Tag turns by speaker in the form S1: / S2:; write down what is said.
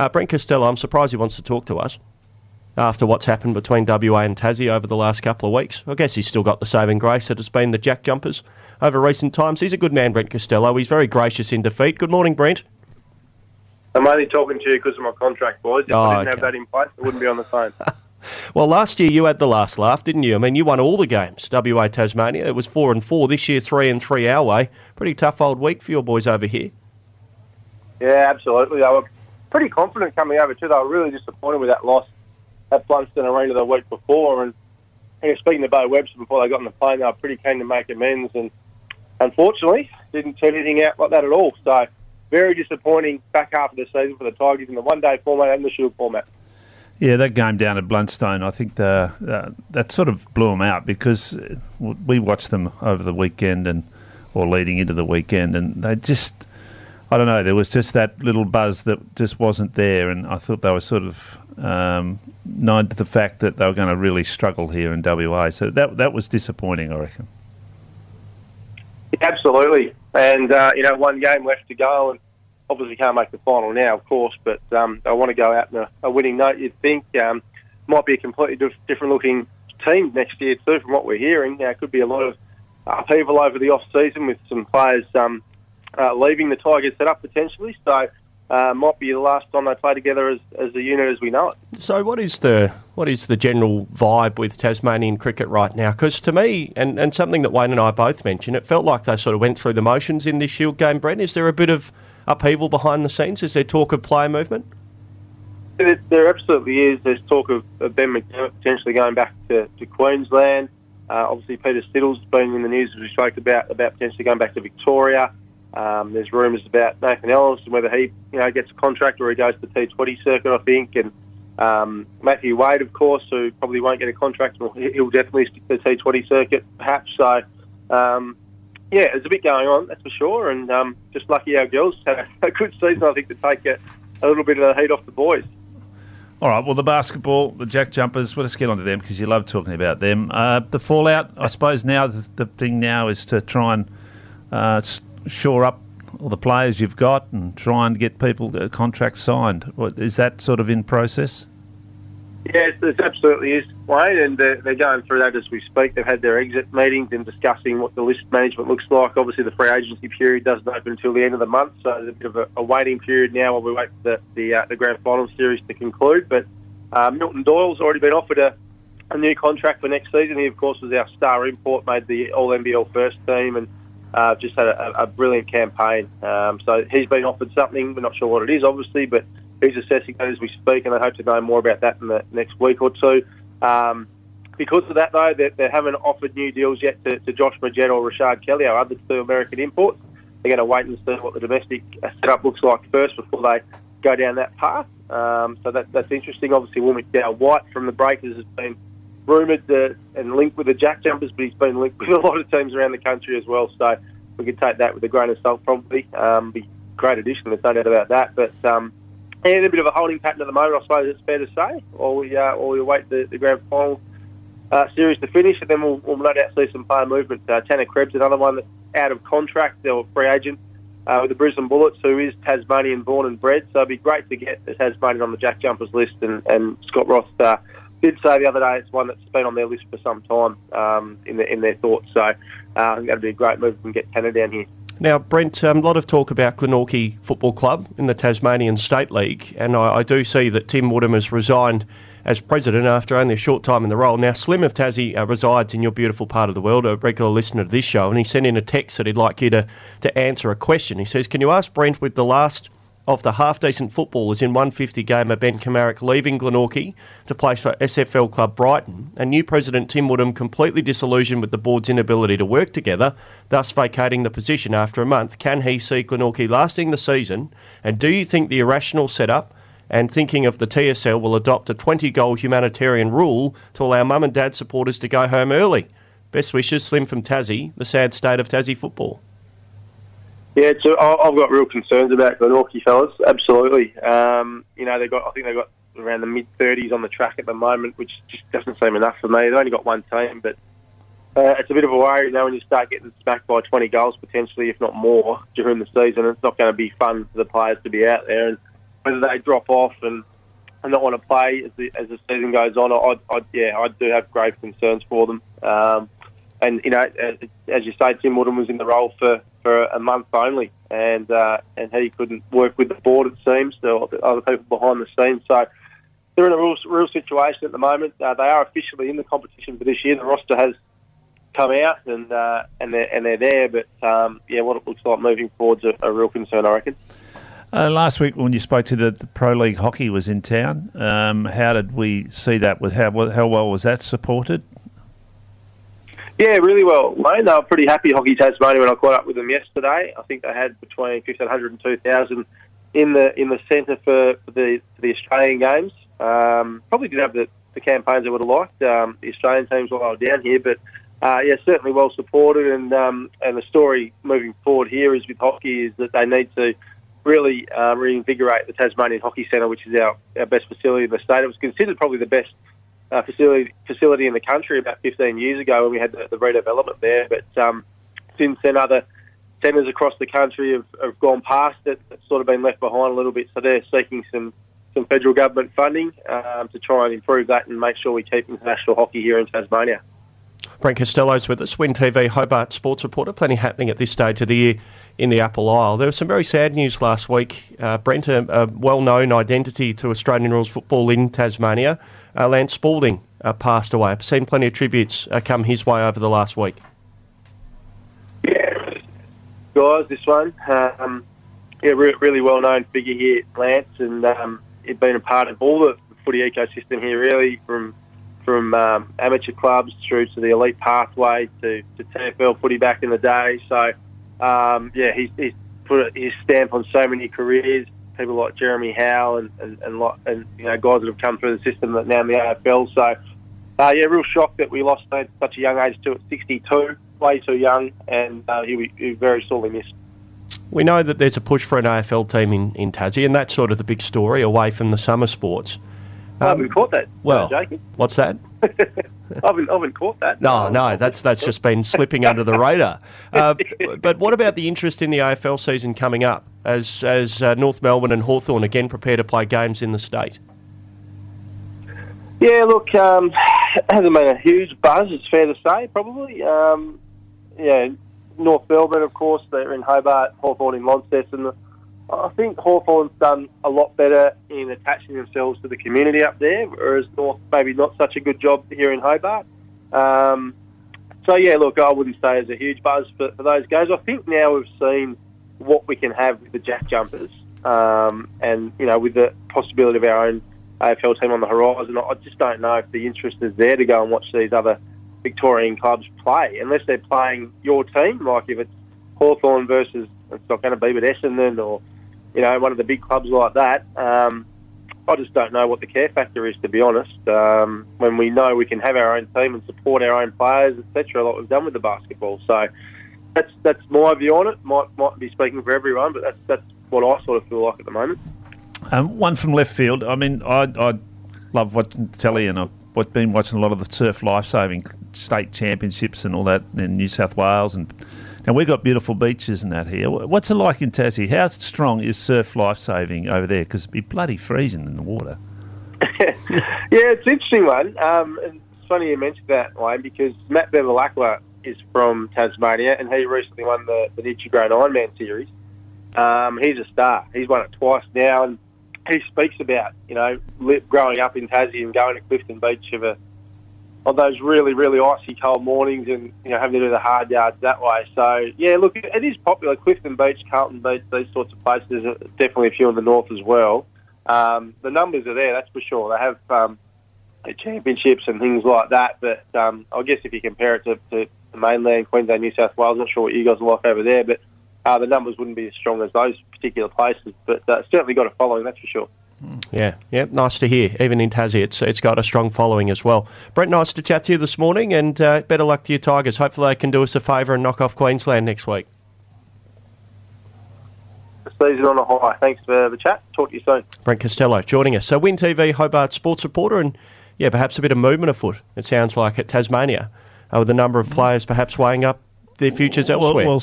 S1: Uh, Brent Costelloe, I'm surprised he wants to talk to us after what's happened between WA and Tassie over the last couple of weeks. I guess he's still got the saving grace that has been the Jack Jumpers over recent times. He's a good man, Brent Costelloe. He's very gracious in defeat. Good morning, Brent.
S2: I'm only talking to you because of my contract, boys. If
S1: Oh,
S2: I didn't
S1: okay.
S2: have that in place, I wouldn't be on the phone.
S1: Well, last year you had the last laugh, didn't you? I mean, you won all the games, WA Tasmania. It was four and four. This year, three and three our way. Pretty tough old week for your boys over here.
S2: yeah, absolutely. They were pretty confident coming over too. They were really disappointed with that loss at Blundstone Arena the week before. And speaking to Bo Webster before they got on the plane, they were pretty keen to make amends. And unfortunately, didn't turn anything out like that at all. So very disappointing back half of the season for the Tigers in the one-day format and the Shield format.
S3: Yeah, that game down at Blundstone, I think the, uh, that sort of blew them out because we watched them over the weekend and or leading into the weekend, and they just, I don't know, there was just that little buzz that just wasn't there, and I thought they were sort of um, known to the fact that they were going to really struggle here in WA. So that that was disappointing, I reckon.
S2: Absolutely. And, uh, you know, one game left to go, and obviously can't make the final now, of course, but um, I want to go out on a, a winning note. You'd think um, might be a completely dif- different looking team next year, too, from what we're hearing. There could be a lot of upheaval over the off season with some players um, uh, leaving the Tigers set up potentially. So, uh, might be the last time they play together as, as a unit as we know it.
S1: So, what is the what is the general vibe with Tasmanian cricket right now? Because to me, and, and something that Wayne and I both mentioned, it felt like they sort of went through the motions in this Shield game. Brent, is there a bit of upheaval behind the scenes? Is there talk of player movement?
S2: There, there absolutely is. There's talk of, of Ben McDermott potentially going back to, to Queensland. Uh, obviously, Peter Siddle's been in the news as we spoke about about potentially going back to Victoria. Um, there's rumours about Nathan Ellis and whether he you know gets a contract or he goes to the T20 circuit, I think. And um, Matthew Wade, of course, who probably won't get a contract, he- he'll definitely stick to the T20 circuit, perhaps. So. Um, yeah, there's a bit going on, that's for sure. And um, just lucky our girls had a, good season, I think, to take a, a little bit of the heat off the boys.
S3: All right. Well, the basketball, the Jack Jumpers. Well, let's get on to them because you love talking about them. Uh, the fallout, I suppose. Now the, the thing now is to try and uh, shore up all the players you've got and try and get people uh, contracts signed. Is that sort of in process?
S2: Yes, it absolutely is, Wayne, and they're, they're going through that as we speak. They've had their exit meetings and discussing what the list management looks like. Obviously, the free agency period doesn't open until the end of the month, so there's a bit of a, a waiting period now while we wait for the the, uh, the grand final series to conclude. But uh, Milton Doyle's already been offered a, a new contract for next season. He, of course, was our star import, made the All NBL first team, and uh, just had a, a brilliant campaign. Um, so he's been offered something. We're not sure what it is, obviously, but he's assessing that as we speak, and I hope to know more about that in the next week or two. Um, because of that, though, they, they haven't offered new deals yet to, to Josh Magette or Rashard Kelly, our other two American imports. They're going to wait and see what the domestic setup looks like first before they go down that path. Um, so that, that's interesting. Obviously, Will McDowell White from the Breakers has been rumoured and linked with the Jack Jumpers, but he's been linked with a lot of teams around the country as well. So we could take that with a grain of salt, probably. Um, be great addition, there's no doubt about that. But um, yeah, a bit of a holding pattern at the moment, I suppose it's fair to say, Or we, uh, while we await the, the grand final uh, series to finish, and then we'll, we'll no doubt see some player movement. Uh, Tanner Krebs, another one that's out of contract or free agent uh, with the Brisbane Bullets, who is Tasmanian born and bred. So it'd be great to get the Tasmanian on the Jack Jumpers list. And, and Scott Ross uh, did say the other day it's one that's been on their list for some time um, in, the, in their thoughts. So uh, I think that'd be a great move if we can get Tanner down here.
S1: Now, Brent, um, a lot of talk about Glenorchy Football Club in the Tasmanian State League, and I, I do see that Tim Woodham has resigned as president after only a short time in the role. Now, Slim of Tassie uh, resides in your beautiful part of the world, a regular listener to this show, and he sent in a text that he'd like you to, to answer a question. He says, Can you ask Brent with the last of the half decent footballers in 150 gamer Ben Kamarick leaving Glenorchy to play for SFL club Brighton, and new president Tim Woodham completely disillusioned with the board's inability to work together, thus vacating the position after a month. Can he see Glenorchy lasting the season? And do you think the irrational setup and thinking of the TSL will adopt a 20 goal humanitarian rule to allow mum and dad supporters to go home early? Best wishes, Slim from Tassie, the sad state of Tassie football.
S2: Yeah, so I've got real concerns about Glenorchy fellas. Absolutely. Um, you know, they got. I think they got around the mid thirties on the track at the moment, which just doesn't seem enough for me. They've only got one team, but uh, it's a bit of a worry, you know, when you start getting smacked by 20 goals potentially, if not more, during the season. It's not going to be fun for the players to be out there. And whether they drop off and, and not want to play as the, as the season goes on, I, I, yeah, I do have grave concerns for them. Um, and you know, as, you say, Tim Woodham was in the role for, for a month only, and uh, and he couldn't work with the board. It seems or are other people behind the scenes. So they're in a real, real situation at the moment. Uh, they are officially in the competition for this year. The roster has come out and uh, and they're and they're there. But um, yeah, what it looks like moving forward's a, a real concern, I reckon.
S3: Uh, last week, when you spoke to the, the Pro League hockey was in town, um, how did we see that? With how how well was that supported?
S2: Yeah, really well, Wayne. They were pretty happy, Hockey Tasmania, when I caught up with them yesterday. I think they had between 1,500 and 2,000 in the in the centre for, the for the Australian games. Um, probably didn't have the, the campaigns I would have liked. Um, the Australian teams while I was down here, but uh, yeah, certainly well supported. And um, and the story moving forward here is with hockey is that they need to really uh, reinvigorate the Tasmanian Hockey Centre, which is our, our best facility in the state. It was considered probably the best uh, facility facility in the country about 15 years ago when we had the, the redevelopment there. But um, since then, other centres across the country have, have gone past it. It's sort of been left behind a little bit. So they're seeking some some federal government funding um, to try and improve that and make sure we keep international hockey here in Tasmania.
S1: Brent Costelloe's with us, Win TV Hobart sports reporter. Plenty happening at this stage of the year in the Apple Isle. There was some very sad news last week. Uh, Brent, a, a well known identity to Australian rules football in Tasmania, uh, Lance Spalding uh, passed away. I've seen plenty of tributes uh, come his way over the last week.
S2: Yeah, guys, this one. Um, yeah, re- really well known figure here, Lance, and um, he'd been a part of all the footy ecosystem here, really, from from um, amateur clubs through to the elite pathway to, to TFL footy back in the day. So, um, yeah, he's, he's put his stamp on so many careers. People like Jeremy Howe and and, and, and you know guys that have come through the system that now in the AFL. So, uh, yeah, real shock that we lost at such a young age to at 62, way too young, and uh, he, he very sorely missed.
S1: We know that there's a push for an AFL team in, in Tassie, and that's sort of the big story away from the summer sports.
S2: Um, I haven't caught that.
S1: Well,
S2: Jacob.
S1: what's that?
S2: I haven't, I haven't caught that.
S1: No, no, that's that's just been slipping under the radar. Uh, but what about the interest in the AFL season coming up as as uh, North Melbourne and Hawthorn again prepare to play games in the state?
S2: Yeah, look, um, hasn't been a huge buzz. It's fair to say, probably. Um, yeah, North Melbourne, of course, they're in Hobart, Hawthorn in Launceston. I think Hawthorn's done a lot better in attaching themselves to the community up there, whereas North maybe not such a good job here in Hobart. Um, so yeah, look, I wouldn't say there's a huge buzz for, for those guys. I think now we've seen what we can have with the Jack Jumpers, um, and you know, with the possibility of our own AFL team on the horizon. I just don't know if the interest is there to go and watch these other Victorian clubs play, unless they're playing your team, like if it's Hawthorn versus it's not going to be but Essendon or you know, one of the big clubs like that. Um, I just don't know what the care factor is, to be honest. Um, when we know we can have our own team and support our own players, etc., like we've done with the basketball. So that's that's my view on it. Might might be speaking for everyone, but that's that's what I sort of feel like at the moment.
S3: Um, one from left field. I mean, I, I love watching telly, and I've been watching a lot of the surf lifesaving state championships and all that in New South Wales and and we've got beautiful beaches and that here. What's it like in Tassie? How strong is surf life saving over there? Because it'd be bloody freezing in the water.
S2: yeah, it's an interesting one. Um, it's funny you mentioned that, Wayne, because Matt Bevilacqua is from Tasmania and he recently won the, the Nitro Ironman series. Um, he's a star. He's won it twice now and he speaks about, you know, growing up in Tassie and going to Clifton Beach of a on those really, really icy cold mornings and, you know, having to do the hard yards that way. So, yeah, look, it is popular. Clifton Beach, Carlton Beach, these sorts of places, definitely a few in the north as well. Um, the numbers are there, that's for sure. They have um, championships and things like that, but um, I guess if you compare it to, to the mainland, Queensland, New South Wales, I'm not sure what you guys are like over there, but uh, the numbers wouldn't be as strong as those particular places. But uh, certainly got a following, that's for sure.
S1: Yeah, yeah, nice to hear. Even in Tassie, it's it's got a strong following as well. Brent, nice to chat to you this morning, and uh, better luck to your Tigers. Hopefully, they can do us a favour and knock off Queensland next week.
S2: Season on a high. Thanks for the chat. Talk to you soon.
S1: Brent Costelloe joining us. So, Win TV Hobart sports reporter, and yeah, perhaps a bit of movement afoot. It sounds like at Tasmania, uh, with a number of players perhaps weighing up their futures elsewhere.
S3: Well, well